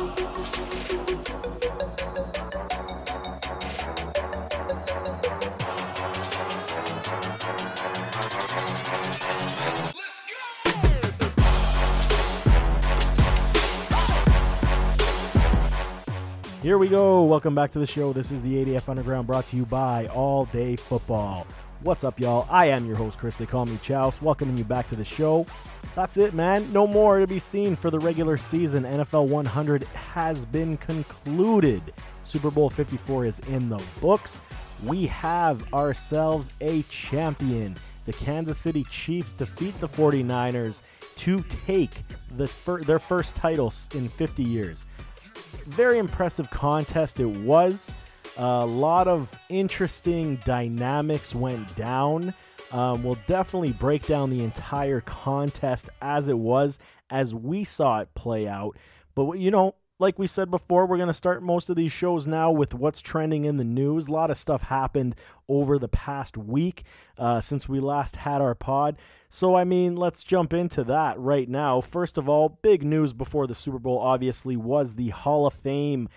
Here we go. Welcome back to the show. This is the ADF Underground brought to you by All Day Football. What's up, y'all? I am your host, Chris. They call me Chouse. Welcoming you back to the show. That's it, man. No more to be seen for the regular season. NFL 100 has been concluded. Super Bowl 54 is in the books. We have ourselves a champion. The Kansas City Chiefs defeat the 49ers to take the fir- their first title in 50 years very impressive contest it was. A lot of interesting dynamics went down. Um, we'll definitely break down the entire contest as it was, as we saw it play out. But, you know, like we said before, we're going to start most of these shows now with what's trending in the news. A lot of stuff happened over the past week uh, since we last had our pod. So, I mean, let's jump into that right now. First of all, big news before the Super Bowl obviously was the Hall of Fame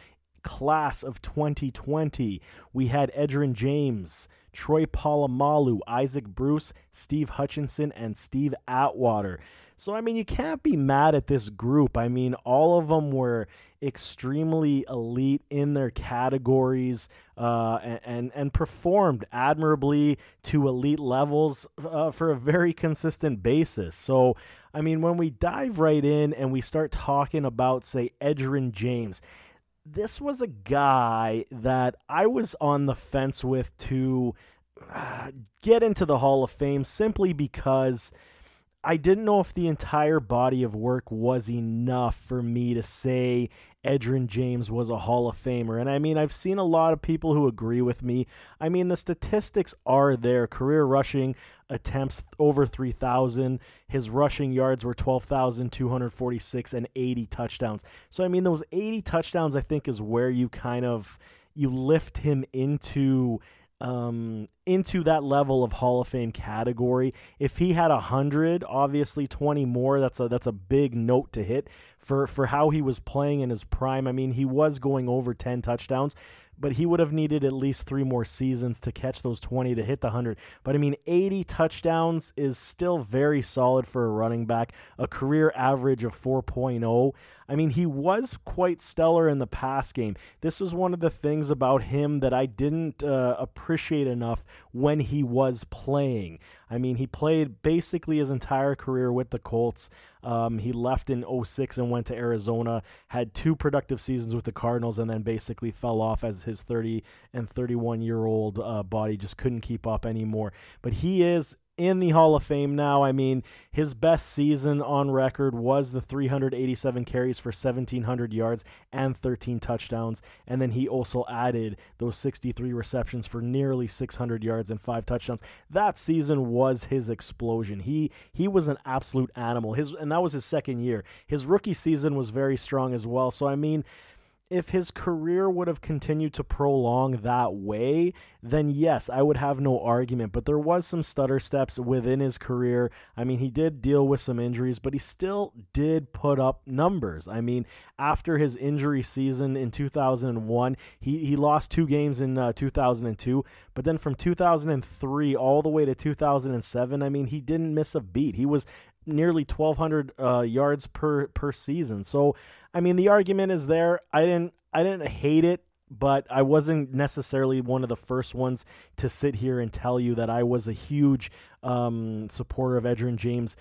class of 2020. We had Edgerrin James, Troy Polamalu, Isaac Bruce, Steve Hutchinson, and Steve Atwater. So, I mean, you can't be mad at this group. I mean, all of them were extremely elite in their categories uh, and, and, and performed admirably to elite levels uh, for a very consistent basis. So, I mean, when we dive right in and we start talking about, say, Edgerrin James, this was a guy that I was on the fence with to uh, get into the Hall of Fame simply because I didn't know if the entire body of work was enough for me to say Edgerrin James was a Hall of Famer. And I mean, I've seen a lot of people who agree with me. I mean, the statistics are there. Career rushing attempts over 3,000. His rushing yards were 12,246 and 80 touchdowns. So, I mean, those 80 touchdowns, I think, is where you kind of you lift him into um, into that level of Hall of Fame category. If he had hundred, obviously twenty more, that's a that's a big note to hit for for how he was playing in his prime. I mean, he was going over ten touchdowns, but he would have needed at least three more seasons to catch those 20 to hit the 100. But I mean, 80 touchdowns is still very solid for a running back, a career average of 4.0. I mean, he was quite stellar in the pass game. This was one of the things about him that I didn't uh, appreciate enough when he was playing. I mean, he played basically his entire career with the Colts. Um, he left in 06 and went to Arizona, had two productive seasons with the Cardinals, and then basically fell off as his 30 and 31 year old uh, body just couldn't keep up anymore. But he is in the Hall of Fame now. I mean, his best season on record was the 387 carries for 1,700 yards and 13 touchdowns. And then he also added those 63 receptions for nearly 600 yards and five touchdowns. That season was his explosion. He he was an absolute animal. His and that was his second year. His rookie season was very strong as well. So I mean, if his career would have continued to prolong that way, then yes, I would have no argument. But there was some stutter steps within his career. I mean, he did deal with some injuries, but he still did put up numbers. I mean, after his injury season in 2001, he, he lost two games in uh, 2002, but then from 2003 all the way to 2007, I mean, he didn't miss a beat. He was nearly 1200 uh, yards per per season. So, I mean, the argument is there. I didn't I didn't hate it, but I wasn't necessarily one of the first ones to sit here and tell you that I was a huge um, supporter of Edgerrin James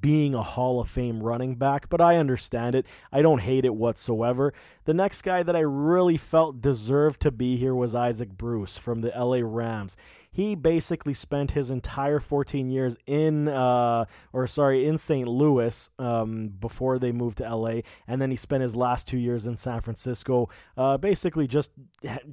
being a Hall of Fame running back, but I understand it. I don't hate it whatsoever. The next guy that I really felt deserved to be here was Isaac Bruce from the LA Rams. He basically spent his entire 14 years in, uh, or sorry, in St. Louis um, before they moved to LA, and then he spent his last two years in San Francisco. Uh, basically, just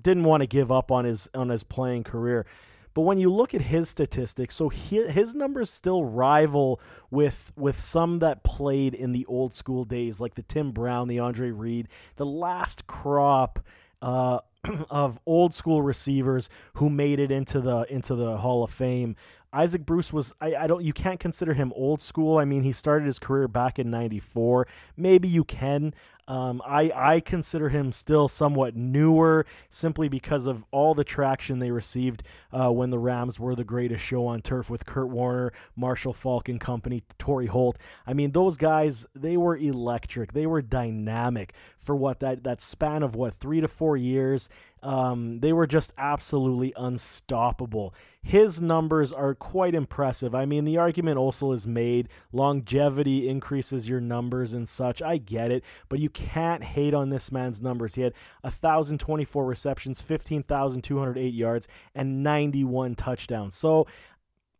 didn't want to give up on his on his playing career. But when you look at his statistics, so he, his numbers still rival with with some that played in the old school days, like the Tim Brown, the Andre Reed, the last crop. Uh, of old school receivers who made it into the into the Hall of Fame. Isaac Bruce was I, I don't you can't consider him old school. I mean, he started his career back in 94. Maybe you can. Um, I, I consider him still somewhat newer simply because of all the traction they received uh, when the Rams were the greatest show on turf with Kurt Warner, Marshall Faulk and company, Torry Holt. I mean, those guys, they were electric. They were dynamic for what that, that span of what, three to four years. Um, they were just absolutely unstoppable. His numbers are quite impressive. I mean, the argument also is made longevity increases your numbers and such. I get it, but you can't hate on this man's numbers. He had 1,024 receptions, 15,208 yards, and 91 touchdowns. So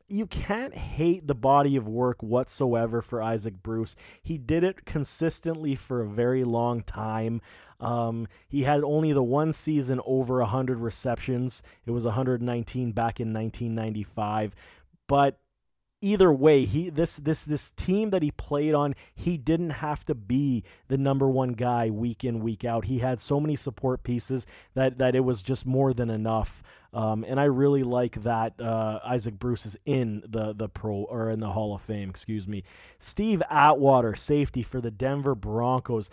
you can't hate the body of work whatsoever for Isaac Bruce. He did it consistently for a very long time. Um, he had only the one season over 100 receptions. It was 119 back in 1995. But either way, he this this this team that he played on, he didn't have to be the number one guy week in week out. He had so many support pieces that that it was just more than enough. Um, and I really like that uh, Isaac Bruce is in the the pro or in the Hall of Fame. Excuse me. Steve Atwater, safety for the Denver Broncos.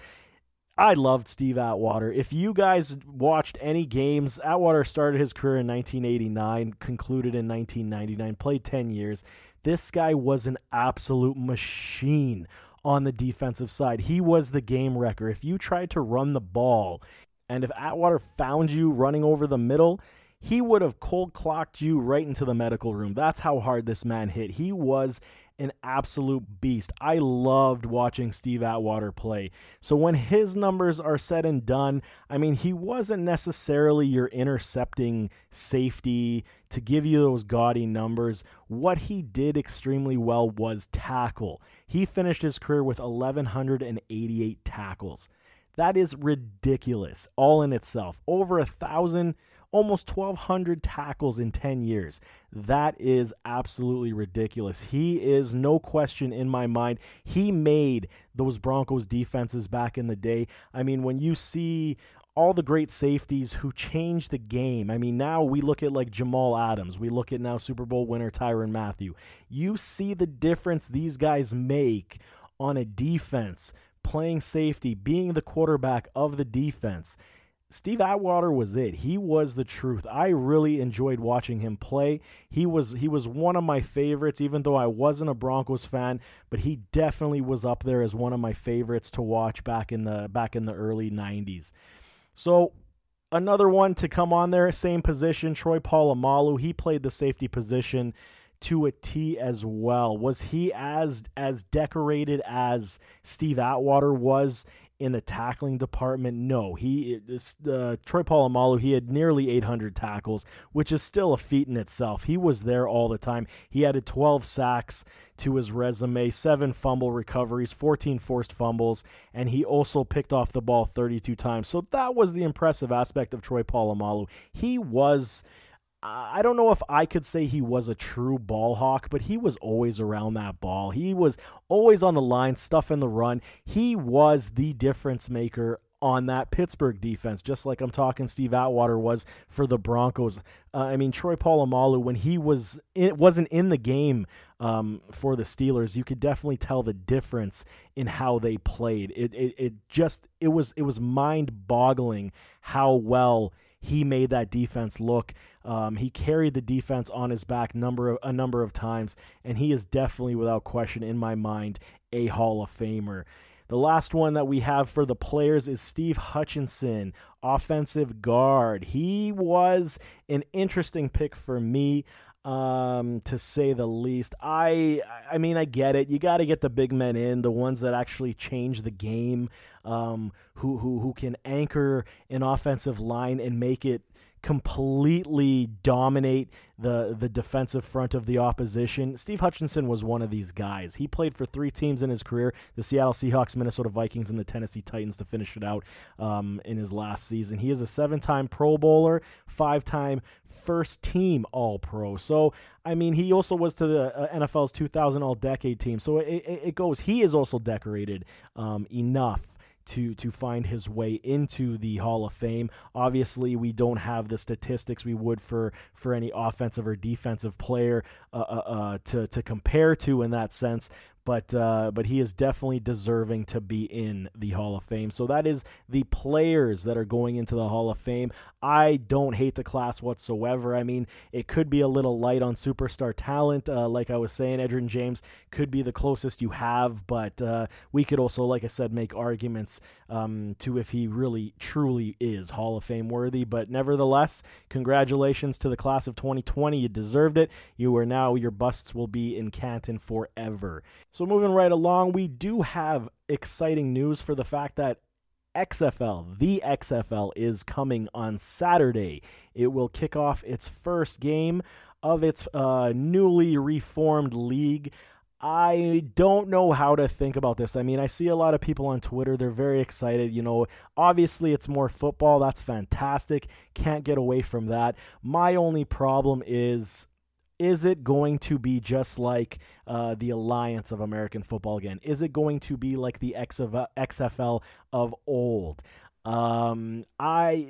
I loved Steve Atwater. If you guys watched any games, Atwater started his career in 1989, concluded in 1999, played 10 years. This guy was an absolute machine on the defensive side. He was the game wrecker. If you tried to run the ball and if Atwater found you running over the middle, he would have cold clocked you right into the medical room. That's how hard this man hit. He was an absolute beast. I loved watching Steve Atwater play. So when his numbers are said and done, I mean, he wasn't necessarily your intercepting safety to give you those gaudy numbers. What he did extremely well was tackle. He finished his career with 1,188 tackles. That is ridiculous, all in itself. Over a thousand almost 1,200 tackles in 10 years. That is absolutely ridiculous. He is no question in my mind. He made those Broncos defenses back in the day. I mean, when you see all the great safeties who changed the game. I mean, now we look at like Jamal Adams. We look at now Super Bowl winner Tyrann Mathieu. You see the difference these guys make on a defense, playing safety, being the quarterback of the defense. Steve Atwater was it. He was the truth. I really enjoyed watching him play. He was he was one of my favorites, even though I wasn't a Broncos fan, but he definitely was up there as one of my favorites to watch back in the back in the early '90s. So another one to come on there, same position, Troy Polamalu. He played the safety position to a T as well. Was he as as decorated as Steve Atwater was in the tackling department, no. He uh, Troy Polamalu, he had nearly 800 tackles, which is still a feat in itself. He was there all the time. He added 12 sacks to his resume, seven fumble recoveries, 14 forced fumbles, and he also picked off the ball 32 times. So that was the impressive aspect of Troy Polamalu. He was I don't know if I could say he was a true ball hawk, but he was always around that ball. He was always on the line, stuff in the run. He was the difference maker on that Pittsburgh defense, just like I'm talking Steve Atwater was for the Broncos. Uh, I mean, Troy Polamalu, when he was it wasn't in the game um, for the Steelers, you could definitely tell the difference in how they played. It, it it just it was it was mind boggling how well he made that defense look. Um, he carried the defense on his back number of, a number of times, and he is definitely, without question, in my mind, a Hall of Famer. The last one that we have for the players is Steve Hutchinson, offensive guard. He was an interesting pick for me um, to say the least. I I mean I get it. You got to get the big men in, the ones that actually change the game, um, who who who can anchor an offensive line and make it completely dominate the the defensive front of the opposition. Steve Hutchinson was one of these guys. He played for three teams in his career: the Seattle Seahawks, Minnesota Vikings, and the Tennessee Titans to finish it out um, in his last season. He is a seven-time Pro Bowler, five-time first-team All-Pro. So I mean, he also was to the uh, NFL's 2000 All-Decade team. So it, it, it, goes. He is also decorated um, enough to to find his way into the Hall of Fame. Obviously, we don't have the statistics we would for for any offensive or defensive player uh, uh, uh, to to compare to in that sense. But uh, but he is definitely deserving to be in the Hall of Fame. So that is the players that are going into the Hall of Fame. I don't hate the class whatsoever. I mean, it could be a little light on superstar talent, uh, like I was saying. Edgerrin James could be the closest you have, but uh, we could also, like I said, make arguments um, to if he really truly is Hall of Fame worthy. But nevertheless, congratulations to the class of 2020. You deserved it. You are now your busts will be in Canton forever. So moving right along, we do have exciting news for the fact that XFL, the XFL, is coming on Saturday. It will kick off its first game of its uh, newly reformed league. I don't know how to think about this. I mean, I see a lot of people on Twitter, they're very excited. You know, obviously it's more football. That's fantastic. Can't get away from that. My only problem is is it going to be just like uh, the Alliance of American Football again? Is it going to be like the XFL of old? Um, I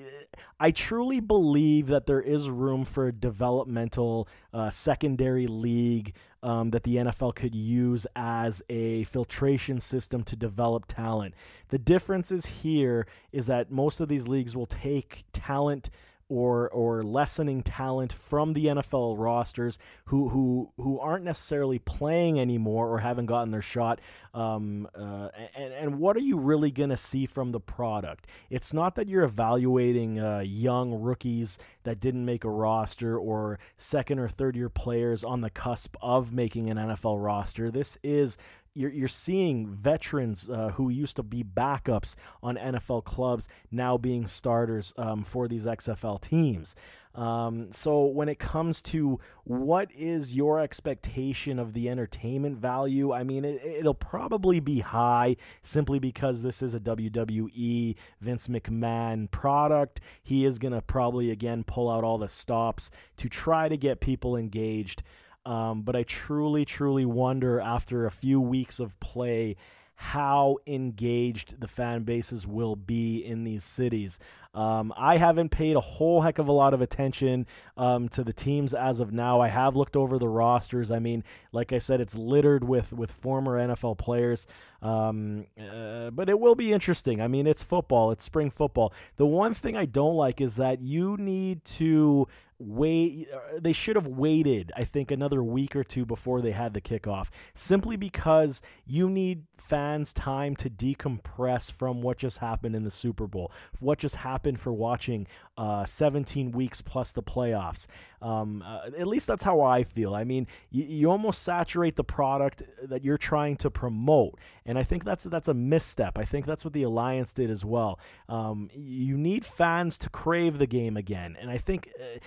I truly believe that there is room for a developmental uh, secondary league um, that the NFL could use as a filtration system to develop talent. The difference is here is that most of these leagues will take talent or or lessening talent from the NFL rosters who who who aren't necessarily playing anymore or haven't gotten their shot. Um, uh, and and what are you really gonna see from the product? It's not that you're evaluating uh, young rookies that didn't make a roster or second or third year players on the cusp of making an NFL roster. This is you're, you're seeing veterans uh, who used to be backups on NFL clubs now being starters um, for these XFL teams. Um, so when it comes to what is your expectation of the entertainment value, I mean, it, will probably be high simply because this is a WWE Vince McMahon product. He is going to probably again pull out all the stops to try to get people engaged. Um, but I truly, truly wonder after a few weeks of play how engaged the fan bases will be in these cities. Um, I haven't paid a whole heck of a lot of attention um, to the teams as of now. I have looked over the rosters. I mean, like I said, it's littered with with former NFL players. Um, uh, but it will be interesting. I mean, it's football. It's spring football. The one thing I don't like is that you need to wait they should have waited i think another week or two before they had the kickoff simply because you need fans time to decompress from what just happened in the super bowl what just happened for watching uh, 17 weeks plus the playoffs. Um, uh, at least that's how i feel. I mean you, you almost saturate the product that you're trying to promote and i think that's that's a misstep. I think that's what the alliance did as well. Um, you need fans to crave the game again and i think uh,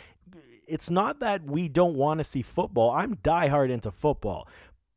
it's not that we don't want to see football. I'm diehard into football,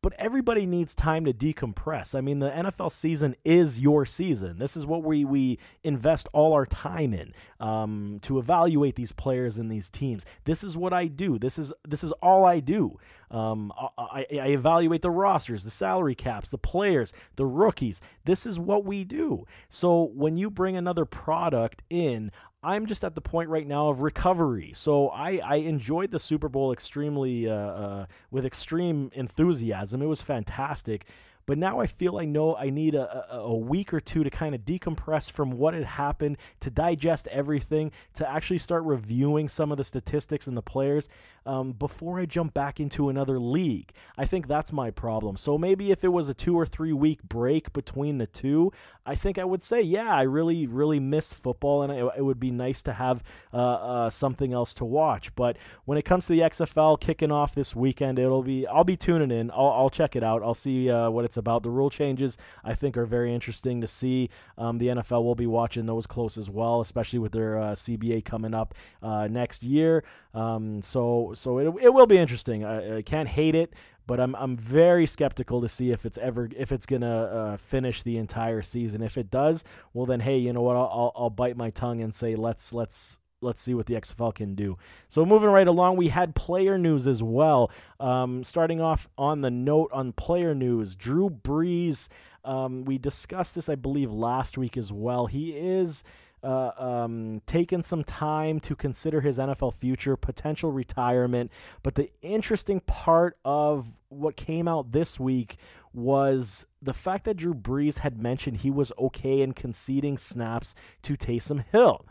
but everybody needs time to decompress. I mean, the NFL season is your season. This is what we we invest all our time in um, to evaluate these players and these teams. This is what I do. This is this is all I do. Um, I, I evaluate the rosters, the salary caps, the players, the rookies. This is what we do. So when you bring another product in, I'm just at the point right now of recovery. So I, I enjoyed the Super Bowl extremely uh, uh, with extreme enthusiasm. It was fantastic. But now I feel I know I need a, a, a week or two to kind of decompress from what had happened, to digest everything, to actually start reviewing some of the statistics and the players um, before I jump back into another league. I think that's my problem. So maybe if it was a two or three week break between the two, I think I would say, yeah, I really, really miss football and it, it would be nice to have uh, uh, something else to watch. But when it comes to the XFL kicking off this weekend, it'll be, I'll be tuning in. I'll, I'll check it out. I'll see uh, what it's about. The rule changes, I think, are very interesting to see. Um, the NFL will be watching those close as well, especially with their uh, CBA coming up uh, next year. Um, so so it, it will be interesting. I, I, can't hate it, but I'm I'm very skeptical to see if it's ever if it's gonna uh, finish the entire season. If it does, well then hey, you know what? I'll, I'll, I'll bite my tongue and say let's let's let's see what the XFL can do. So moving right along, we had player news as well. Um, starting off on the note on player news, Drew Brees. Um, we discussed this, I believe, last week as well. He is uh, um, taken some time to consider his NFL future, potential retirement. But the interesting part of what came out this week was the fact that Drew Brees had mentioned he was okay in conceding snaps to Taysom Hill.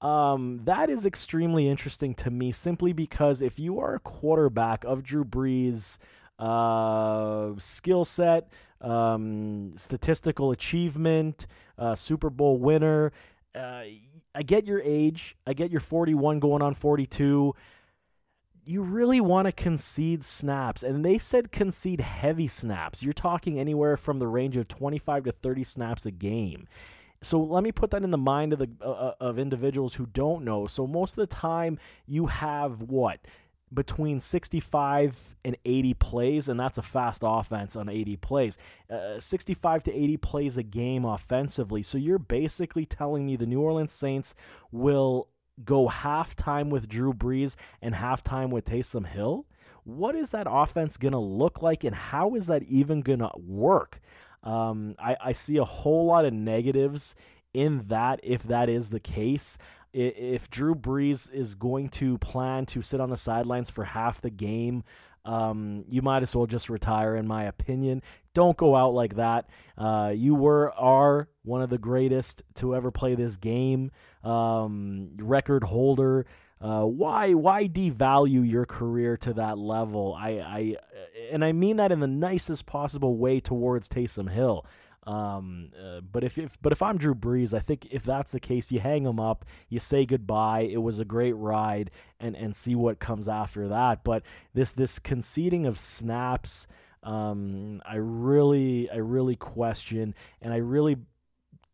Um, that is extremely interesting to me simply because if you are a quarterback of Drew Brees' uh, skill set, um, statistical achievement, uh, Super Bowl winner, uh, I get your age. I get your 41 going on 42. You really want to concede snaps. And they said concede heavy snaps. You're talking anywhere from the range of 25 to 30 snaps a game. So let me put that in the mind of the uh, uh of individuals who don't know. So most of the time you have what between 65 and 80 plays, and that's a fast offense on 80 plays. Uh, 65 to 80 plays a game offensively. So you're basically telling me the New Orleans Saints will go halftime with Drew Brees and halftime with Taysom Hill? What is that offense going to look like, and how is that even going to work? Um, I, I see a whole lot of negatives in that if that is the case if Drew Brees is going to plan to sit on the sidelines for half the game, um, you might as well just retire, in my opinion. Don't go out like that. Uh, you were are one of the greatest to ever play this game, um, record holder. Uh, why why devalue your career to that level? I, I and I mean that in the nicest possible way towards Taysom Hill. Um, uh, but if, if but if I'm Drew Brees, I think if that's the case, you hang him up, you say goodbye. It was a great ride, and and see what comes after that. But this this conceding of snaps, um, I really I really question, and I really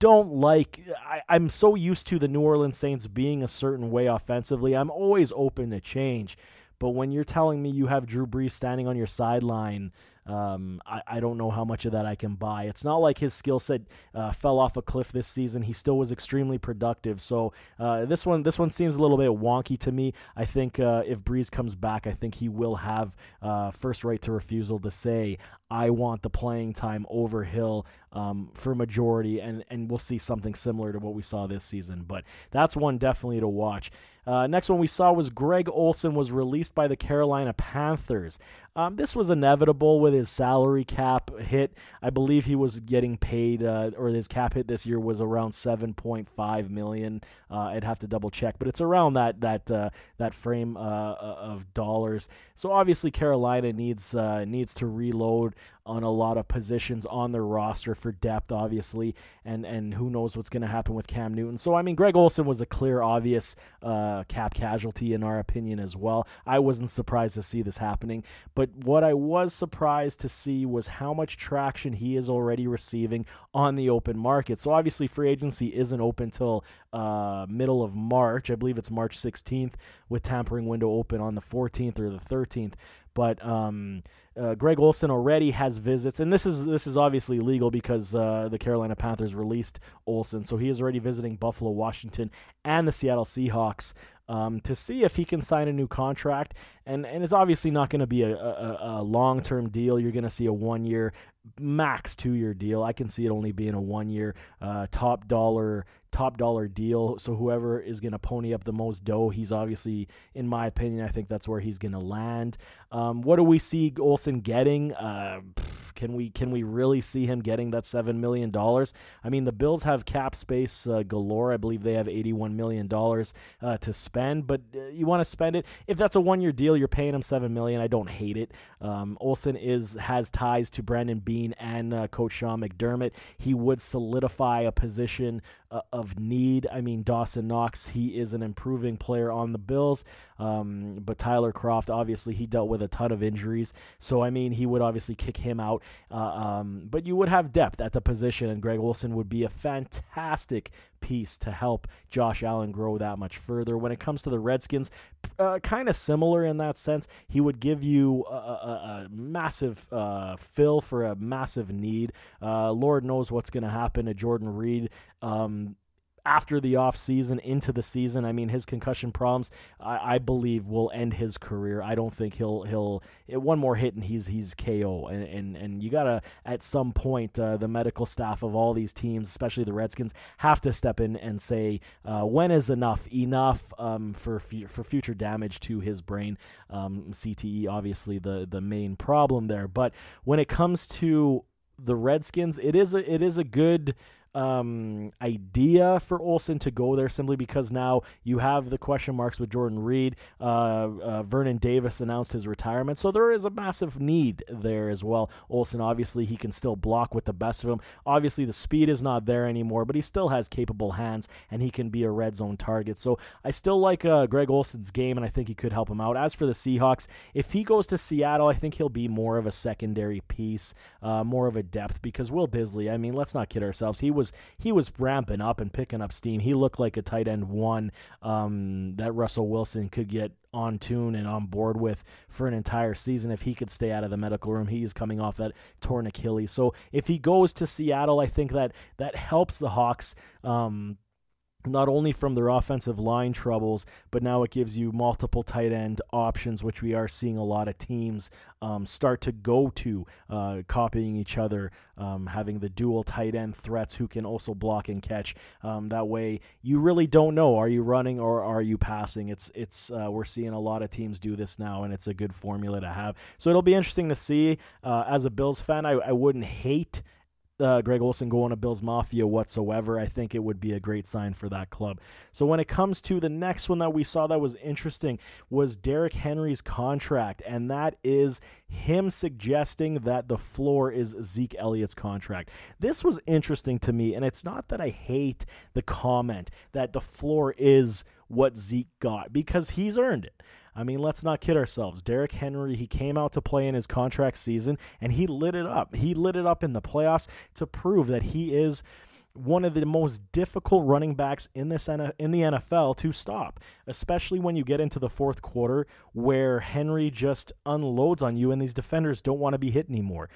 don't like I, I'm so used to the New Orleans Saints being a certain way offensively. I'm always open to change. But when you're telling me you have Drew Brees standing on your sideline um, I, I don't know how much of that I can buy. It's not like his skill set uh, fell off a cliff this season. He still was extremely productive. So uh, this one this one seems a little bit wonky to me. I think uh, if Brees comes back, I think he will have uh, first right to refusal to say I want the playing time over Hill um, for majority, and and we'll see something similar to what we saw this season. But that's one definitely to watch. Uh, next one we saw was Greg Olsen was released by the Carolina Panthers. Um, this was inevitable with his salary cap hit. I believe he was getting paid, uh, or his cap hit this year was around 7.5 million. Uh, I'd have to double check, but it's around that that uh, that frame uh, uh, of dollars. So obviously Carolina needs needs to reload on a lot of positions on their roster for depth, obviously, and and who knows what's going to happen with Cam Newton. So I mean, Greg Olsen was a clear, obvious uh, cap casualty in our opinion as well. I wasn't surprised to see this happening, but what I was surprised to see was how much traction he is already receiving on the open market. So obviously, free agency isn't open till uh, middle of March. I believe it's March 16th, with tampering window open on the 14th or the 13th. But um, uh, Greg Olsen already has visits, and this is this is obviously legal because uh, the Carolina Panthers released Olsen, so he is already visiting Buffalo, Washington, and the Seattle Seahawks um, to see if he can sign a new contract. And and it's obviously not going to be a, a, a long term deal. You're going to see a one year, max two year deal. I can see it only being a one year uh, top dollar top dollar deal. So whoever is going to pony up the most dough, he's obviously, in my opinion, I think that's where he's going to land. Um, what do we see Olsen getting? Uh, can we can we really see him getting that seven million dollars? I mean, the Bills have cap space uh, galore. I believe they have eighty-one million dollars uh, to spend, but uh, you want to spend it. If that's a one-year deal, you're paying him seven million. I don't hate it. Um, Olsen is has ties to Brandon Beane and uh, Coach Sean McDermott. He would solidify a position uh, of need. I mean, Dawson Knox, he is an improving player on the Bills, um, but Tyler Kroft, obviously, he dealt with a ton of injuries. So, I mean, he would obviously kick him out. Uh, um, but you would have depth at the position, and Greg Olsen would be a fantastic piece to help Josh Allen grow that much further. When it comes to the Redskins, uh, kind of similar in that sense. He would give you a, a, a massive uh, fill for a massive need. Uh, Lord knows what's going to happen to Jordan Reed. Um, after the off season into the season. I mean, his concussion problems, I, I believe, will end his career. I don't think he'll he'll one more hit and he's he's KO. And and, and you gotta at some point uh, the medical staff of all these teams, especially the Redskins, have to step in and say uh, when is enough enough um, for for future damage to his brain. Um, CTE obviously the the main problem there, but when it comes to the Redskins, it is a it is a good um, idea for Olsen to go there simply because now you have the question marks with Jordan Reed. Uh, uh, Vernon Davis announced his retirement, so there is a massive need there as well. Olsen, obviously, he can still block with the best of them. Obviously, the speed is not there anymore, but he still has capable hands and he can be a red zone target. So I still like uh, Greg Olsen's game, and I think he could help him out. As for the Seahawks, if he goes to Seattle, I think he'll be more of a secondary piece, uh, more of a depth because Will Dissly, I mean, let's not kid ourselves. He was he was ramping up and picking up steam. He looked like a tight end one um, that Russell Wilson could get on tune and on board with for an entire season if he could stay out of the medical room. He's coming off that torn Achilles. So if he goes to Seattle, I think that that helps the Hawks. Um, not only from their offensive line troubles, but now it gives you multiple tight end options, which we are seeing a lot of teams um, start to go to, uh, copying each other, um, having the dual tight end threats who can also block and catch. Um, that way, you really don't know are you running or are you passing. It's it's uh, we're seeing a lot of teams do this now, and it's a good formula to have. So it'll be interesting to see. Uh, as a Bills fan, I, I wouldn't hate uh, Greg Olsen going to Bills Mafia whatsoever. I think it would be a great sign for that club. So when it comes to the next one that we saw that was interesting was Derrick Henry's contract, and that is him suggesting that the floor is Zeke Elliott's contract. This was interesting to me, and it's not that I hate the comment that the floor is what Zeke got because he's earned it. I mean, let's not kid ourselves. Derrick Henry, he came out to play in his contract season and he lit it up. He lit it up in the playoffs to prove that he is one of the most difficult running backs in this in the NFL to stop, especially when you get into the fourth quarter where Henry just unloads on you and these defenders don't want to be hit anymore.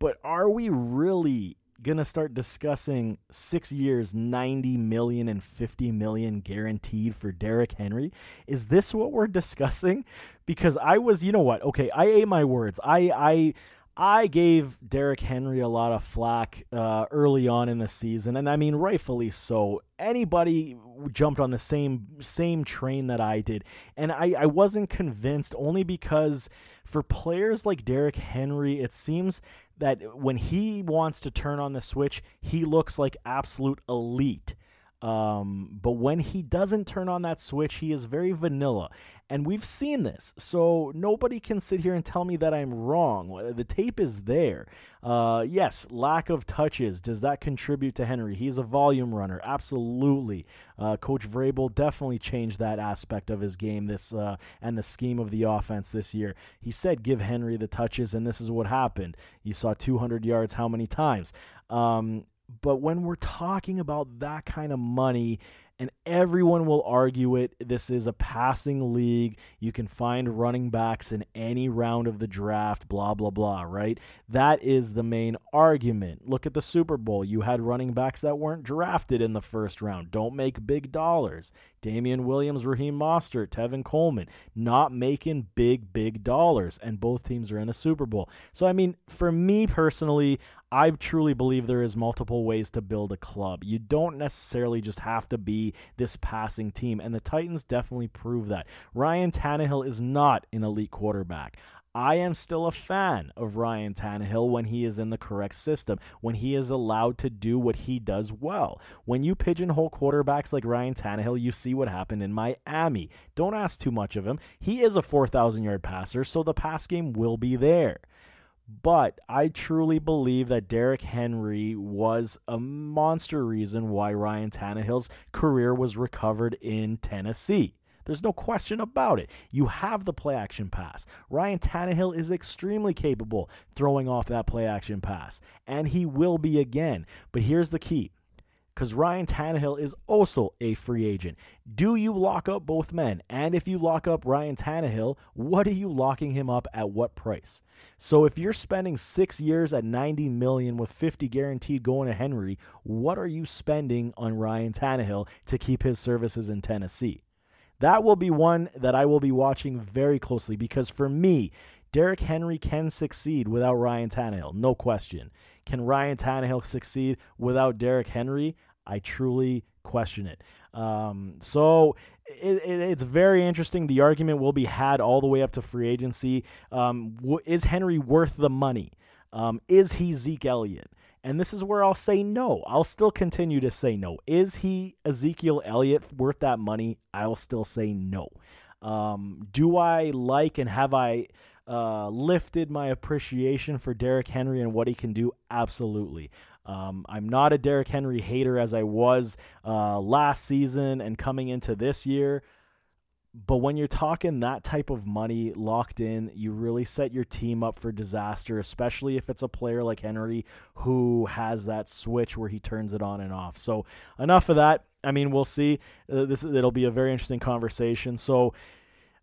But are we really gonna start discussing six years, 90 million and 50 million guaranteed for Derrick Henry. Is this what we're discussing? Because I was, you know what? Okay, I ate my words. I I I gave Derrick Henry a lot of flack uh, early on in the season, and I mean rightfully so. Anybody jumped on the same same train that I did, and I, I wasn't convinced only because for players like Derrick Henry, it seems that when he wants to turn on the switch, he looks like absolute elite. Um, but when he doesn't turn on that switch, he is very vanilla. And we've seen this. So nobody can sit here and tell me that I'm wrong. The tape is there. Uh, yes, lack of touches. Does that contribute to Henry? He's a volume runner. Absolutely. Uh, Coach Vrabel definitely changed that aspect of his game this uh, and the scheme of the offense this year. He said, give Henry the touches, and this is what happened. You saw 200 yards how many times? Um, but when we're talking about that kind of money, and everyone will argue it, this is a passing league. You can find running backs in any round of the draft, blah, blah, blah, right? That is the main argument. Look at the Super Bowl. You had running backs that weren't drafted in the first round, don't make big dollars. Damien Williams, Raheem Mostert, Tevin Coleman, not making big, big dollars, and both teams are in the Super Bowl. So, I mean, for me personally, I truly believe there is multiple ways to build a club. You don't necessarily just have to be this passing team, and the Titans definitely prove that. Ryan Tannehill is not an elite quarterback. I am still a fan of Ryan Tannehill when he is in the correct system, when he is allowed to do what he does well. When you pigeonhole quarterbacks like Ryan Tannehill, you see what happened in Miami. Don't ask too much of him. He is a 4,000 yard passer, so the pass game will be there. But I truly believe that Derrick Henry was a monster reason why Ryan Tannehill's career was recovered in Tennessee. There's no question about it. You have the play action pass. Ryan Tannehill is extremely capable throwing off that play action pass, and he will be again. But here's the key because Ryan Tannehill is also a free agent. Do you lock up both men? And if you lock up Ryan Tannehill, what are you locking him up at what price? So if you're spending six years at 90 million with 50 guaranteed going to Henry, what are you spending on Ryan Tannehill to keep his services in Tennessee? That will be one that I will be watching very closely because for me, Derrick Henry can succeed without Ryan Tannehill, no question. Can Ryan Tannehill succeed without Derrick Henry? I truly question it. Um, so it, it, it's very interesting. The argument will be had all the way up to free agency. Um, is Henry worth the money? Um, is he Zeke Elliott? And this is where I'll say no. I'll still continue to say no. Is he Ezekiel Elliott worth that money? I'll still say no. Um, do I like and have I uh, lifted my appreciation for Derrick Henry and what he can do? Absolutely. Um, I'm not a Derrick Henry hater as I was uh, last season and coming into this year. But when you're talking that type of money locked in, you really set your team up for disaster, especially if it's a player like Henry who has that switch where he turns it on and off. So, enough of that. I mean, we'll see. Uh, this it'll be a very interesting conversation. So,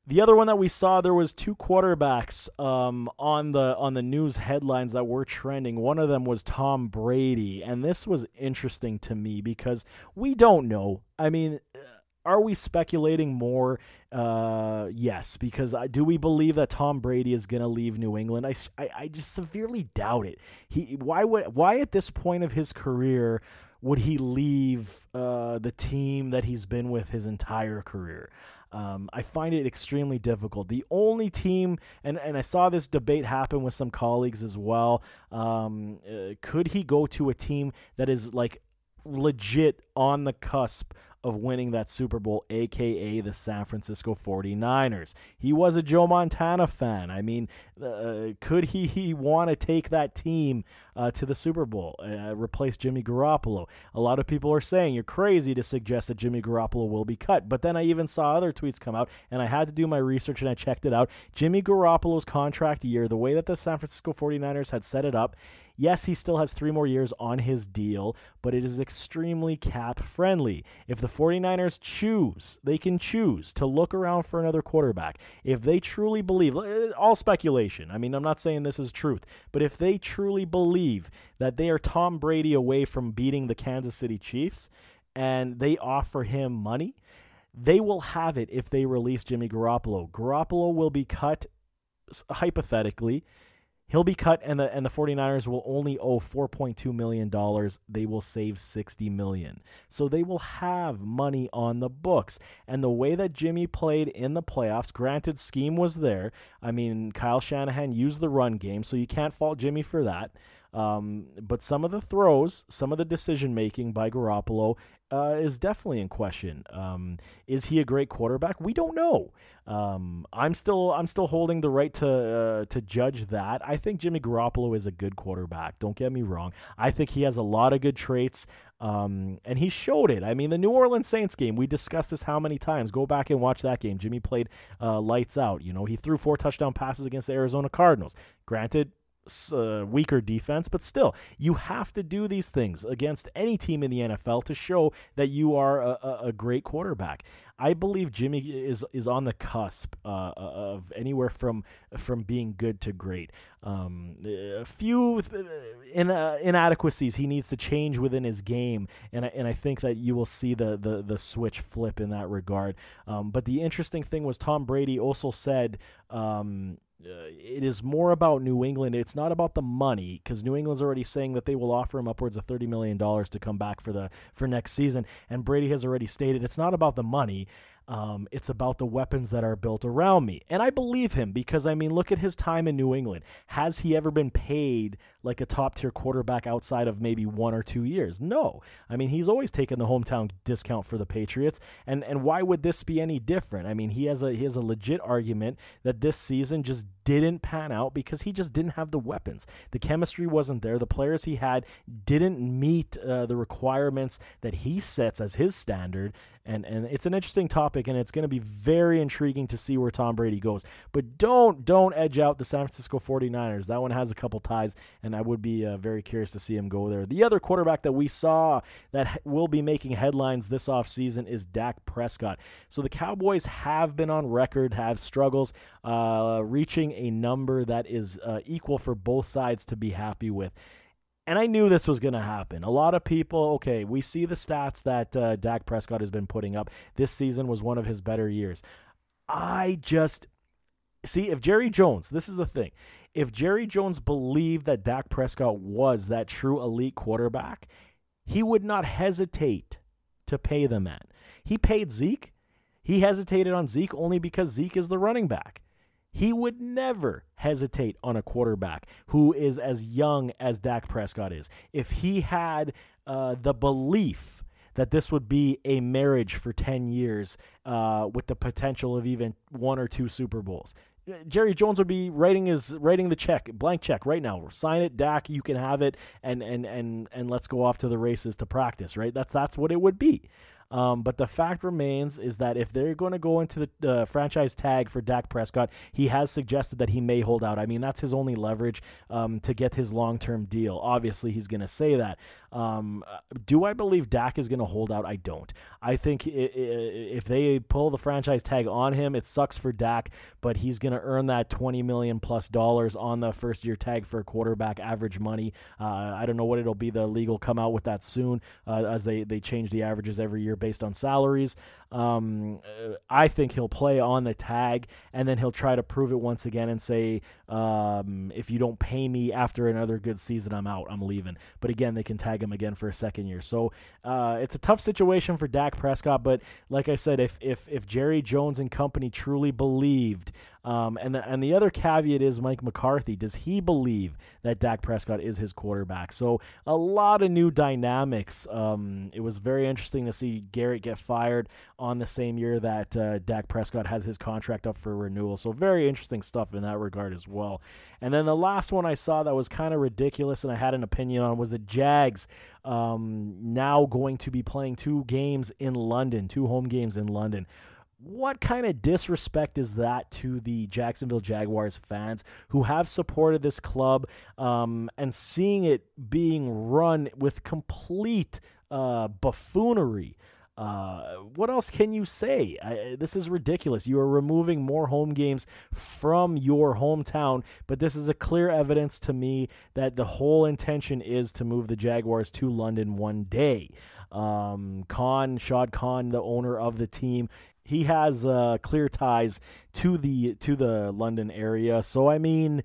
the other one that we saw, there was two quarterbacks um, on the on the news headlines that were trending. One of them was Tom Brady, and this was interesting to me because we don't know. I mean, are we speculating more? Uh, yes, because I, do we believe that Tom Brady is going to leave New England? I, I, I just severely doubt it. He why would why at this point of his career would he leave uh, the team that he's been with his entire career? Um, I find it extremely difficult. The only team, and, and I saw this debate happen with some colleagues as well. Um, uh, could he go to a team that is like legit on the cusp of winning that Super Bowl, aka the San Francisco 49ers. He was a Joe Montana fan. I mean, uh, could he, he want to take that team uh, to the Super Bowl, uh, replace Jimmy Garoppolo? A lot of people are saying you're crazy to suggest that Jimmy Garoppolo will be cut. But then I even saw other tweets come out, and I had to do my research and I checked it out. Jimmy Garoppolo's contract year, the way that the San Francisco 49ers had set it up, Yes, he still has three more years on his deal, but it is extremely cap friendly. If the 49ers choose, they can choose to look around for another quarterback. If they truly believe, uh, all speculation, I mean, I'm not saying this is truth, but if they truly believe that they are Tom Brady away from beating the Kansas City Chiefs and they offer him money, they will have it if they release Jimmy Garoppolo. Garoppolo will be cut hypothetically He'll be cut and the and the 49ers will only owe 4.2 million dollars. They will save 60 million. So they will have money on the books. And the way that Jimmy played in the playoffs, granted scheme was there. I mean, Kyle Shanahan used the run game, so you can't fault Jimmy for that. Um, but some of the throws, some of the decision making by Garoppolo uh, is definitely in question. Um, is he a great quarterback? We don't know. Um, I'm still I'm still holding the right to uh, to judge that. I think Jimmy Garoppolo is a good quarterback. Don't get me wrong. I think he has a lot of good traits. Um, and he showed it. I mean, the New Orleans Saints game, we discussed this how many times. Go back and watch that game. Jimmy played uh, lights out. You know, he threw four touchdown passes against the Arizona Cardinals. Granted, uh, weaker defense, but still, you have to do these things against any team in the NFL to show that you are a, a great quarterback. I believe Jimmy is is on the cusp uh, of anywhere from from being good to great. Um, a few in, uh, inadequacies he needs to change within his game, and I, and I think that you will see the the, the switch flip in that regard. Um, but the interesting thing was Tom Brady also said. Um, uh, Uh, it is more about New England. It's not about the money because New England's already saying that they will offer him upwards of thirty million dollars to come back for the for next season, and Brady has already stated it's not about the money. Um, it's about the weapons that are built around me. And I believe him because, I mean, look at his time in New England. Has he ever been paid like a top tier quarterback outside of maybe one or two years? No. I mean, he's always taken the hometown discount for the Patriots. And, and why would this be any different? I mean, he has a, he has a legit argument that this season just didn't pan out because he just didn't have the weapons. The chemistry wasn't there. The players he had didn't meet uh, the requirements that he sets as his standard and and it's an interesting topic, and it's going to be very intriguing to see where Tom Brady goes. But don't don't edge out the San Francisco 49ers. That one has a couple ties, and I would be uh, very curious to see him go there. The other quarterback that we saw that will be making headlines this offseason is Dak Prescott. So the Cowboys have been on record, have struggles, uh, reaching a number that is uh, equal for both sides to be happy with. And I knew this was going to happen. A lot of people, okay, we see the stats that uh, Dak Prescott has been putting up. This season was one of his better years. I just see if Jerry Jones, this is the thing. If Jerry Jones believed that Dak Prescott was that true elite quarterback, he would not hesitate to pay the man. He paid Zeke. He hesitated on Zeke only because Zeke is the running back. He would never hesitate on a quarterback who is as young as Dak Prescott is. If he had uh, the belief that this would be a marriage for 10 years uh, with the potential of even one or two Super Bowls. Jerry Jones would be writing his writing the check, blank check right now. Sign it, Dak. You can have it, and and and and let's go off to the races to practice. Right? That's that's what it would be. Um, but the fact remains is that if they're going to go into the uh, franchise tag for Dak Prescott, he has suggested that he may hold out. I mean, that's his only leverage um, to get his long term deal. Obviously, he's going to say that. Um, do I believe Dak is going to hold out? I don't. I think if they pull the franchise tag on him, it sucks for Dak, but he's going to earn that 20 million plus dollars on the first year tag for a quarterback average money. Uh, I don't know what it'll be. The legal come out with that soon uh, as they, they change the averages every year based on salaries. Um, I think he'll play on the tag and then he'll try to prove it once again and say, um, if you don't pay me after another good season, I'm out. I'm leaving. But again, they can tag him again for a second year. So uh, it's a tough situation for Dak Prescott. But like I said, if if if Jerry Jones and company truly believed um, and the, and the other caveat is Mike McCarthy. Does he believe that Dak Prescott is his quarterback? So a lot of new dynamics. Um, it was very interesting to see Garrett get fired on the same year that uh, Dak Prescott has his contract up for renewal. So very interesting stuff in that regard as well. And then the last one I saw that was kind of ridiculous and I had an opinion on was the Jags um, now going to be playing two games in London, two home games in London what kind of disrespect is that to the Jacksonville Jaguars fans who have supported this club um, and seeing it being run with complete uh, buffoonery? Uh, what else can you say? I, this is ridiculous. You are removing more home games from your hometown, but this is a clear evidence to me that the whole intention is to move the Jaguars to London one day. Um, Khan, Shad Khan, the owner of the team, he has uh, clear ties to the to the London area. So I mean,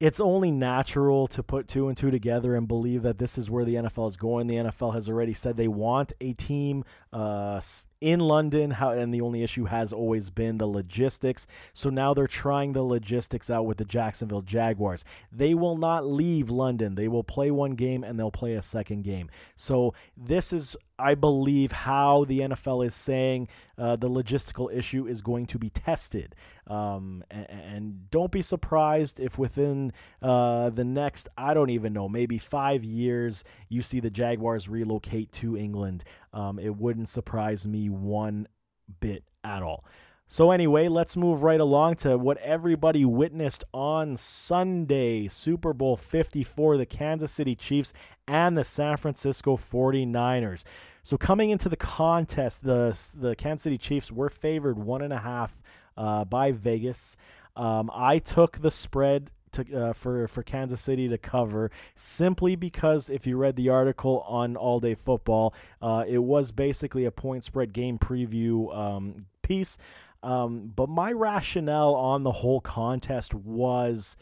it's only natural to put two and two together and believe that this is where the NFL is going. The NFL has already said they want a team uh, in London, how, and the only issue has always been the logistics. So now they're trying the logistics out with the Jacksonville Jaguars. They will not leave London. They will play one game and they'll play a second game. So this is, I believe, how the NFL is saying uh, the logistical issue is going to be tested. Um, and, and, don't be surprised if within uh, the next, I don't even know, maybe five years, you see the Jaguars relocate to England. Um, it wouldn't surprise me one bit at all. So, anyway, let's move right along to what everybody witnessed on Sunday Super Bowl 54, the Kansas City Chiefs and the San Francisco 49ers. So, coming into the contest, the, the Kansas City Chiefs were favored one and a half uh, by Vegas. Um, I took the spread to uh, for for Kansas City to cover simply because if you read the article on All Day Football, uh, it was basically a point spread game preview um, piece. Um, but my rationale on the whole contest was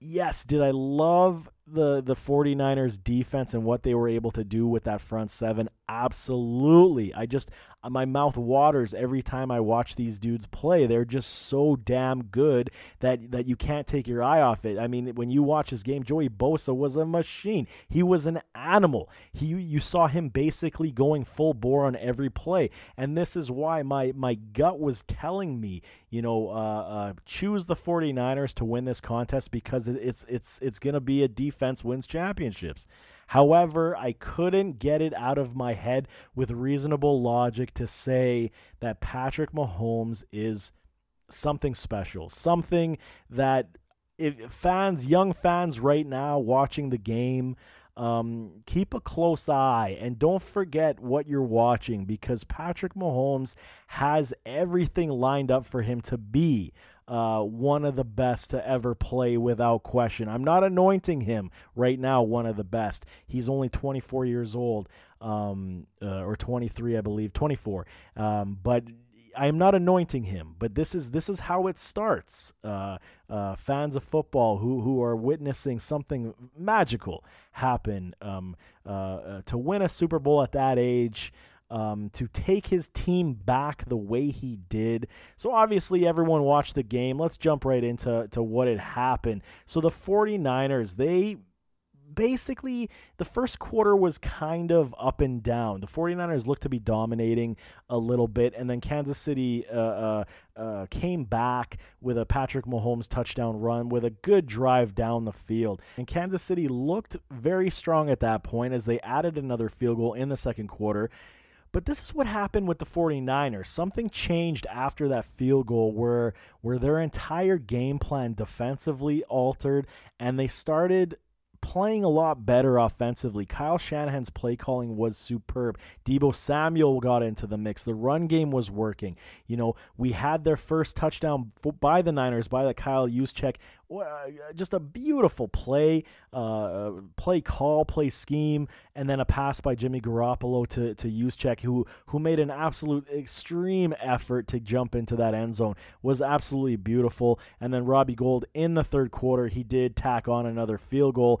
yes, did I love the the 49ers defense and what they were able to do with that front seven? Absolutely. I just my mouth waters every time I watch these dudes play. They're just so damn good that that you can't take your eye off it. I mean, when you watch his game, Joey Bosa was a machine. He was an animal. He you saw him basically going full bore on every play, and this is why my my gut was telling me, you know, uh, uh, choose the 49ers to win this contest because it's it's it's going to be a defense wins championships. However, I couldn't get it out of my head with reasonable logic to say that Patrick Mahomes is something special, something that if fans, young fans right now watching the game, um, keep a close eye and don't forget what you're watching because Patrick Mahomes has everything lined up for him to be uh, one of the best to ever play without question. I'm not anointing him right now one of the best. He's only 24 years old, um, uh, or 23, I believe, 24. Um, but I am not anointing him, but this is this is how it starts. Uh, uh, fans of football who who are witnessing something magical happen um, uh, uh to win a Super Bowl at that age. Um, to take his team back the way he did. So obviously everyone watched the game. Let's jump right into to what had happened. So the 49ers, they basically the first quarter was kind of up and down. The 49ers looked to be dominating a little bit, and then Kansas City uh, uh, uh, came back with a Patrick Mahomes touchdown run with a good drive down the field. And Kansas City looked very strong at that point as they added another field goal in the second quarter. But this is what happened with the 49ers. Something changed after that field goal where where their entire game plan defensively altered and they started playing a lot better offensively. Kyle Shanahan's play calling was superb. Deebo Samuel got into the mix. The run game was working. You know, we had their first touchdown by the Niners by the Kyle Juszczyk uh, just a beautiful play, uh, play call, play scheme, and then a pass by Jimmy Garoppolo to to Juszczyk, who who made an absolute extreme effort to jump into that end zone. Was absolutely beautiful. And then Robbie Gould in the third quarter, he did tack on another field goal,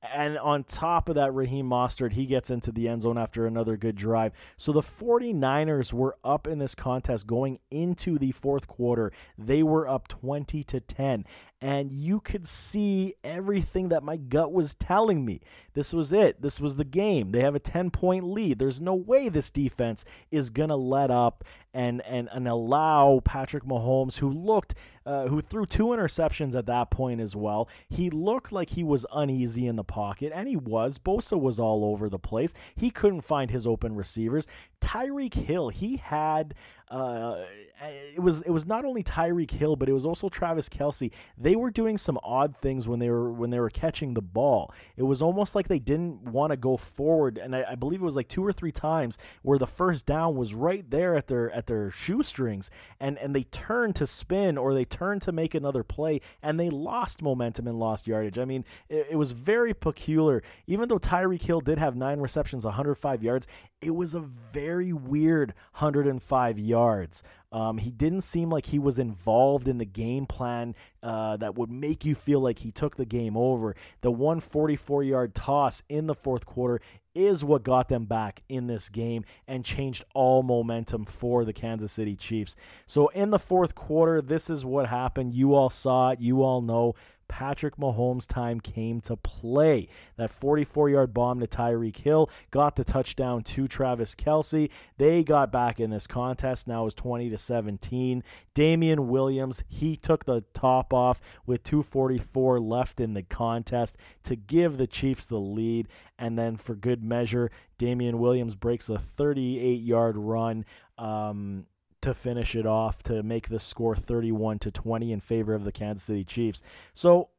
and on top of that, Raheem Mostert, he gets into the end zone after another good drive. So the 49ers were up in this contest going into the fourth quarter. They were up 20 to 10. And you could see everything that my gut was telling me. This was it. This was the game. They have a 10 point lead. There's no way this defense is going to let up and, and, and allow Patrick Mahomes, who looked uh, who threw two interceptions at that point as well. He looked like he was uneasy in the pocket, and he was. Bosa was all over the place. He couldn't find his open receivers. Tyreek Hill, he had uh, it was it was not only Tyreek Hill, but it was also Travis Kelce. They were doing some odd things when they were when they were catching the ball. It was almost like they didn't want to go forward, and I, I believe it was like two or three times where the first down was right there at their at their shoestrings, and and they turned to spin or they turned to make another play, and they lost momentum and lost yardage. I mean, it, it was very peculiar. Even though Tyreek Hill did have nine receptions, 105 yards, it was a very weird 105 yards. Um, he didn't seem like he was involved in the game plan uh, that would make you feel like he took the game over. The 144 yard toss in the fourth quarter is what got them back in this game and changed all momentum for the Kansas City Chiefs. So, in the fourth quarter, this is what happened. You all saw it, you all know. Patrick Mahomes' time came to play. That 44 yard bomb to Tyreek Hill got the touchdown to Travis Kelce. They got back in this contest. Now it's 20 to 17. Damien Williams, he took the top off with 244 left in the contest to give the Chiefs the lead. And then for good measure, Damien Williams breaks a 38 yard run. Um, to finish it off to make the score 31 to 20 in favor of the Kansas City Chiefs. So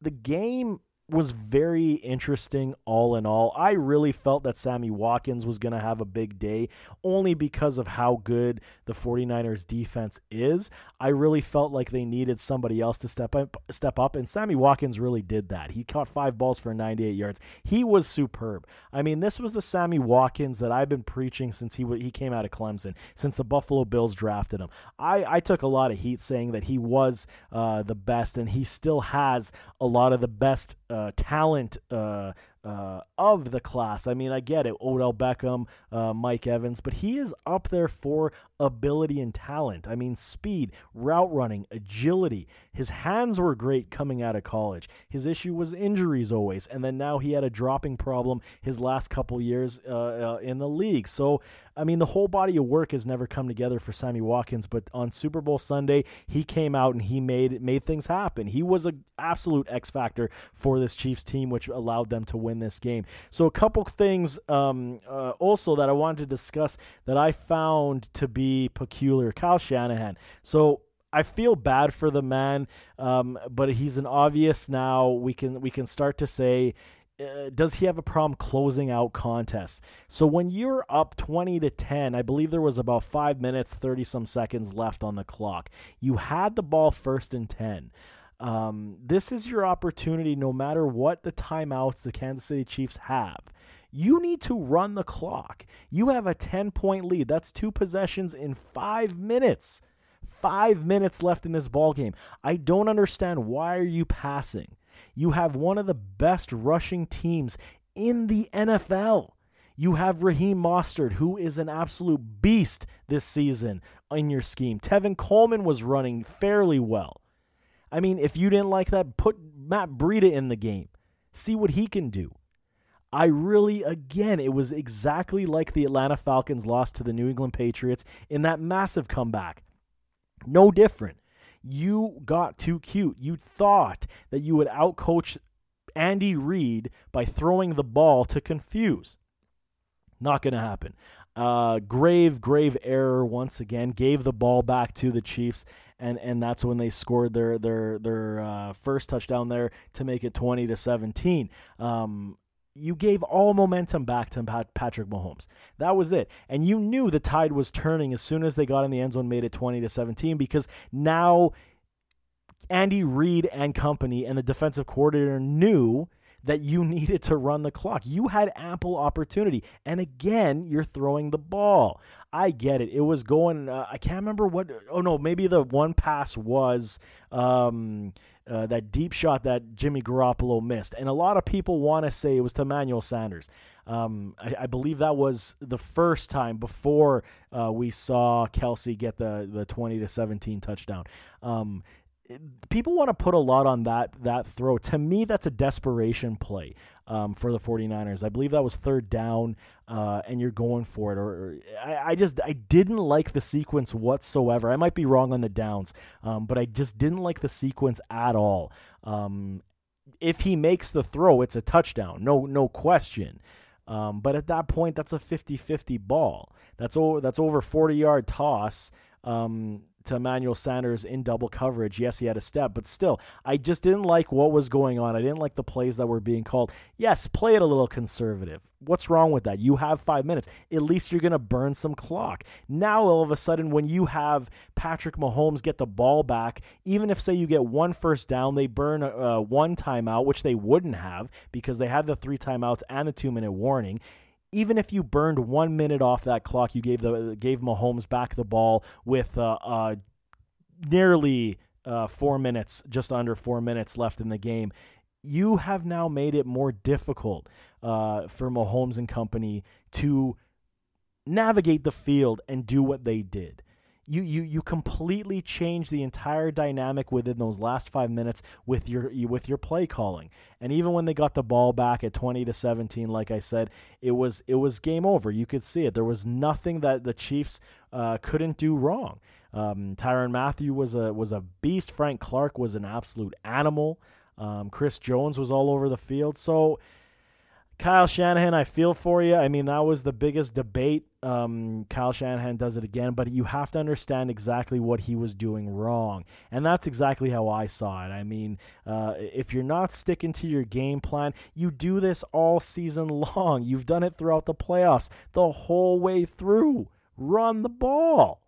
the game was very interesting all in all. I really felt that Sammy Watkins was going to have a big day only because of how good the 49ers defense is. I really felt like they needed somebody else to step up step up and Sammy Watkins really did that. He caught 5 balls for 98 yards. He was superb. I mean, this was the Sammy Watkins that I've been preaching since he he came out of Clemson, since the Buffalo Bills drafted him. I I took a lot of heat saying that he was uh, the best and he still has a lot of the best uh, Uh, talent uh, uh, of the class. I mean, I get it, Odell Beckham, uh, Mike Evans, but he is up there for ability and talent. I mean, speed, route running, agility. His hands were great coming out of college. His issue was injuries always, and then now he had a dropping problem his last couple years uh, uh in the league. So, I mean, the whole body of work has never come together for Sammy Watkins, but on Super Bowl Sunday, he came out and he made made things happen. He was an absolute X factor for this Chiefs team, which allowed them to win in this game. So, a couple things um, uh, also that I wanted to discuss that I found to be peculiar. Kyle Shanahan. So, I feel bad for the man, um, but he's an obvious now. We can we can start to say uh, does he have a problem closing out contests? So when you're up 20 to 10, I believe there was about 5 minutes 30 some seconds left on the clock. You had the ball first and 10. Um, this is your opportunity no matter what the timeouts the Kansas City Chiefs have. You need to run the clock. You have a 10 point lead. That's two possessions in 5 minutes. 5 minutes left in this ball game. I don't understand why are you passing? You have one of the best rushing teams in the NFL. You have Raheem Mostert, who is an absolute beast this season in your scheme. Tevin Coleman was running fairly well. I mean, if you didn't like that, put Matt Breida in the game. See what he can do. I really, again, it was exactly like the Atlanta Falcons lost to the New England Patriots in that massive comeback. No different. You got too cute. You thought that you would outcoach Andy Reid by throwing the ball to confuse. Not going to happen. Uh, grave, grave error once again. Gave the ball back to the Chiefs, and and that's when they scored their their their uh, first touchdown there to make it twenty to seventeen. Um, you gave all momentum back to Pat- Patrick Mahomes. That was it. And you knew the tide was turning as soon as they got in the end zone, made it 20 to 17, because now Andy Reid and company and the defensive coordinator knew that you needed to run the clock. You had ample opportunity. And again, you're throwing the ball. I get it. It was going, uh, I can't remember what, oh no, maybe the one pass was. Um, uh, that deep shot that Jimmy Garoppolo missed. And a lot of people want to say it was to Emmanuel Sanders. Um, I, I, believe that was the first time before uh, we saw Kelce get the, the 20 to 17 touchdown. Um, people want to put a lot on that that throw. To me, that's a desperation play um, for the 49ers. I believe that was third down, uh, and you're going for it. Or, or I, I, just I didn't like the sequence whatsoever. I might be wrong on the downs, um, but I just didn't like the sequence at all. Um, if he makes the throw, it's a touchdown, no no question. Um, but at that point, that's a 50-50 ball. That's over. That's over 40 yard toss. Um, to Emmanuel Sanders in double coverage. Yes, he had a step, but still, I just didn't like what was going on. I didn't like the plays that were being called. Yes, play it a little conservative. What's wrong with that? You have five minutes. At least you're going to burn some clock. Now, all of a sudden, when you have Patrick Mahomes get the ball back, even if, say, you get one first down, they burn uh, one timeout, which they wouldn't have because they had the three timeouts and the two minute warning even if you burned one minute off that clock, you gave the gave Mahomes back the ball with uh, uh, nearly uh, four minutes, just under four minutes left in the game. You have now made it more difficult uh, for Mahomes and company to navigate the field and do what they did you you you completely change the entire dynamic within those last five minutes with your with your play calling. And even when they got the ball back at twenty to seventeen, like I said, it was it was game over. You could see it. There was nothing that the Chiefs uh, couldn't do wrong. Um, Tyrann Mathieu was a was a beast. Frank Clark was an absolute animal. Um, Chris Jones was all over the field. So Kyle Shanahan, I feel for you. I mean, that was the biggest debate. Um, Kyle Shanahan does it again, but you have to understand exactly what he was doing wrong. And that's exactly how I saw it. I mean, uh, if you're not sticking to your game plan, you do this all season long. You've done it throughout the playoffs, the whole way through. Run the ball.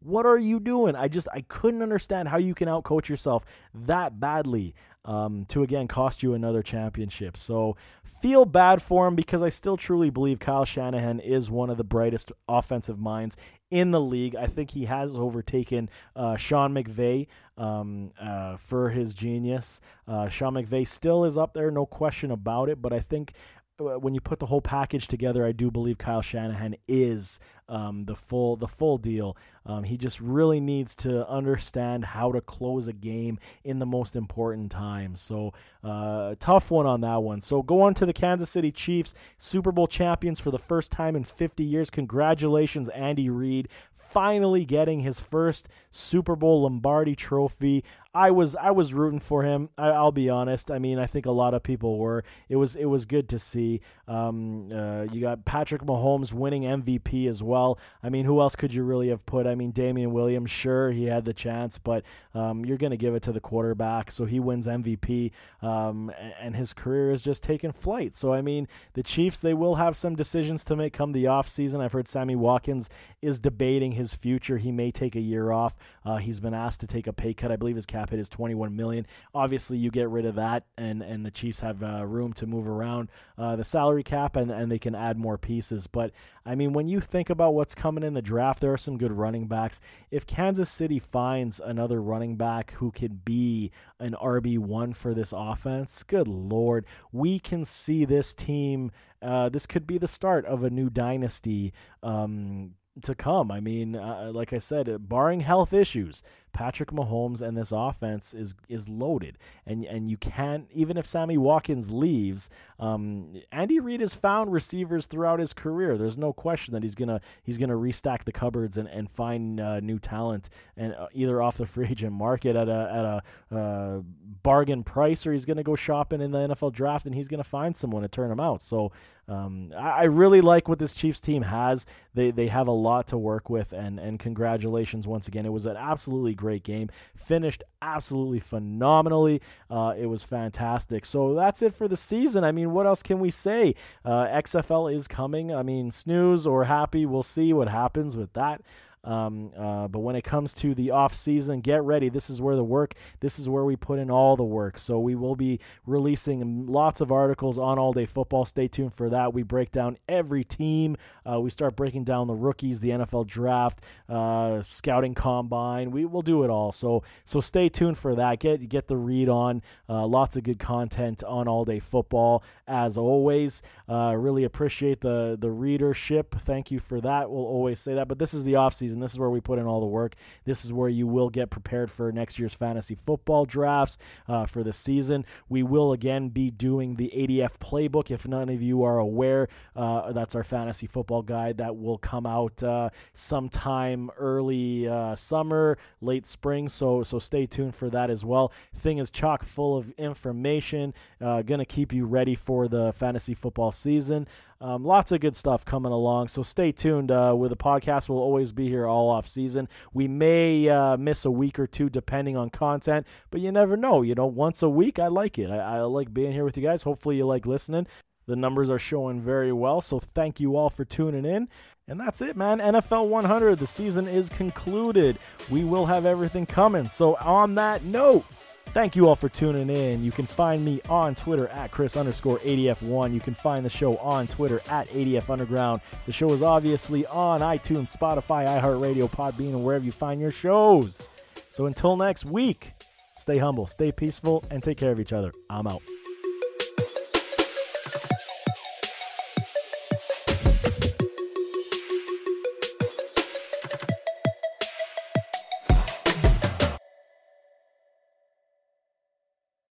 What are you doing? I just I couldn't understand how you can outcoach yourself that badly um, to again cost you another championship. So feel bad for him because I still truly believe Kyle Shanahan is one of the brightest offensive minds in the league. I think he has overtaken uh, Sean McVay um, uh, for his genius. Uh, Sean McVay still is up there, no question about it. But I think uh, when you put the whole package together, I do believe Kyle Shanahan is um, the full the full deal. Um, he just really needs to understand how to close a game in the most important time. So uh, tough one on that one. So go on to the Kansas City Chiefs, Super Bowl champions for the first time in 50 years. Congratulations, Andy Reid, finally getting his first Super Bowl Lombardi Trophy. I was I was rooting for him. I, will be honest. I mean, I think a lot of people were. It was it was good to see. Um, uh, you got Patrick Mahomes winning MVP as well. I mean, who else could you really have put? I mean, Damien Williams, sure, he had the chance, but um, you're going to give it to the quarterback, so he wins MVP, um, and his career is just taking flight. So I mean, the Chiefs they will have some decisions to make come the offseason. I've heard Sammy Watkins is debating his future. He may take a year off. Uh, he's been asked to take a pay cut. I believe his cap hit is 21 million. Obviously, you get rid of that, and and the Chiefs have uh, room to move around uh, the salary cap, and and they can add more pieces. But I mean, when you think about what's coming in the draft, there are some good running backs. If Kansas City finds another running back who could be an RB one for this offense, good lord, we can see this team. Uh, this could be the start of a new dynasty. Um, to come. I mean, uh, like I said, barring health issues, Patrick Mahomes and this offense is is loaded, and and you can't even if Sammy Watkins leaves. Um, Andy Reid has found receivers throughout his career. There's no question that he's gonna he's gonna restack the cupboards and and find uh, new talent, and uh, either off the free agent market at a at a uh, bargain price, or he's gonna go shopping in the NFL draft and he's gonna find someone to turn him out. So um, I, I, really like what this Chiefs team has. They they have a lot to work with, and and congratulations once again. It was an absolutely great game. Finished absolutely phenomenally. Uh, it was fantastic. So that's it for the season. I mean, what else can we say? Uh, XFL is coming. I mean, snooze or happy, we'll see what happens with that. Um, uh, but when it comes to the off season, get ready. This is where the work. This is where we put in all the work. So we will be releasing lots of articles on All Day Football. Stay tuned for that. We break down every team. Uh, we start breaking down the rookies, the NFL draft, uh, scouting combine. We will do it all. So so stay tuned for that. Get get the read on. Uh, lots of good content on All Day Football as always. Uh, really appreciate the the readership. Thank you for that. We'll always say that. But this is the off season. This is where we put in all the work. This is where you will get prepared for next year's fantasy football drafts uh, for the season. We will again be doing the ADF playbook. If none of you are aware, uh, that's our fantasy football guide that will come out uh, sometime early uh, summer, late spring. So so stay tuned for that as well. Thing is chock full of information. Uh, gonna keep you ready for the fantasy football season. Um, lots of good stuff coming along. So stay tuned uh, with the podcast. We'll always be here all off season. We may uh, miss a week or two depending on content, but you never know. You know, once a week, I like it. I, I like being here with you guys. Hopefully, you like listening. The numbers are showing very well. So thank you all for tuning in. And that's it, man. NFL 100. The season is concluded. We will have everything coming. So, on that note, Thank you all for tuning in. You can find me on Twitter at Chris underscore ADF1. You can find the show on Twitter at ADF Underground. The show is obviously on iTunes, Spotify, iHeartRadio, Podbean, and wherever you find your shows. So until next week, stay humble, stay peaceful, and take care of each other. I'm out.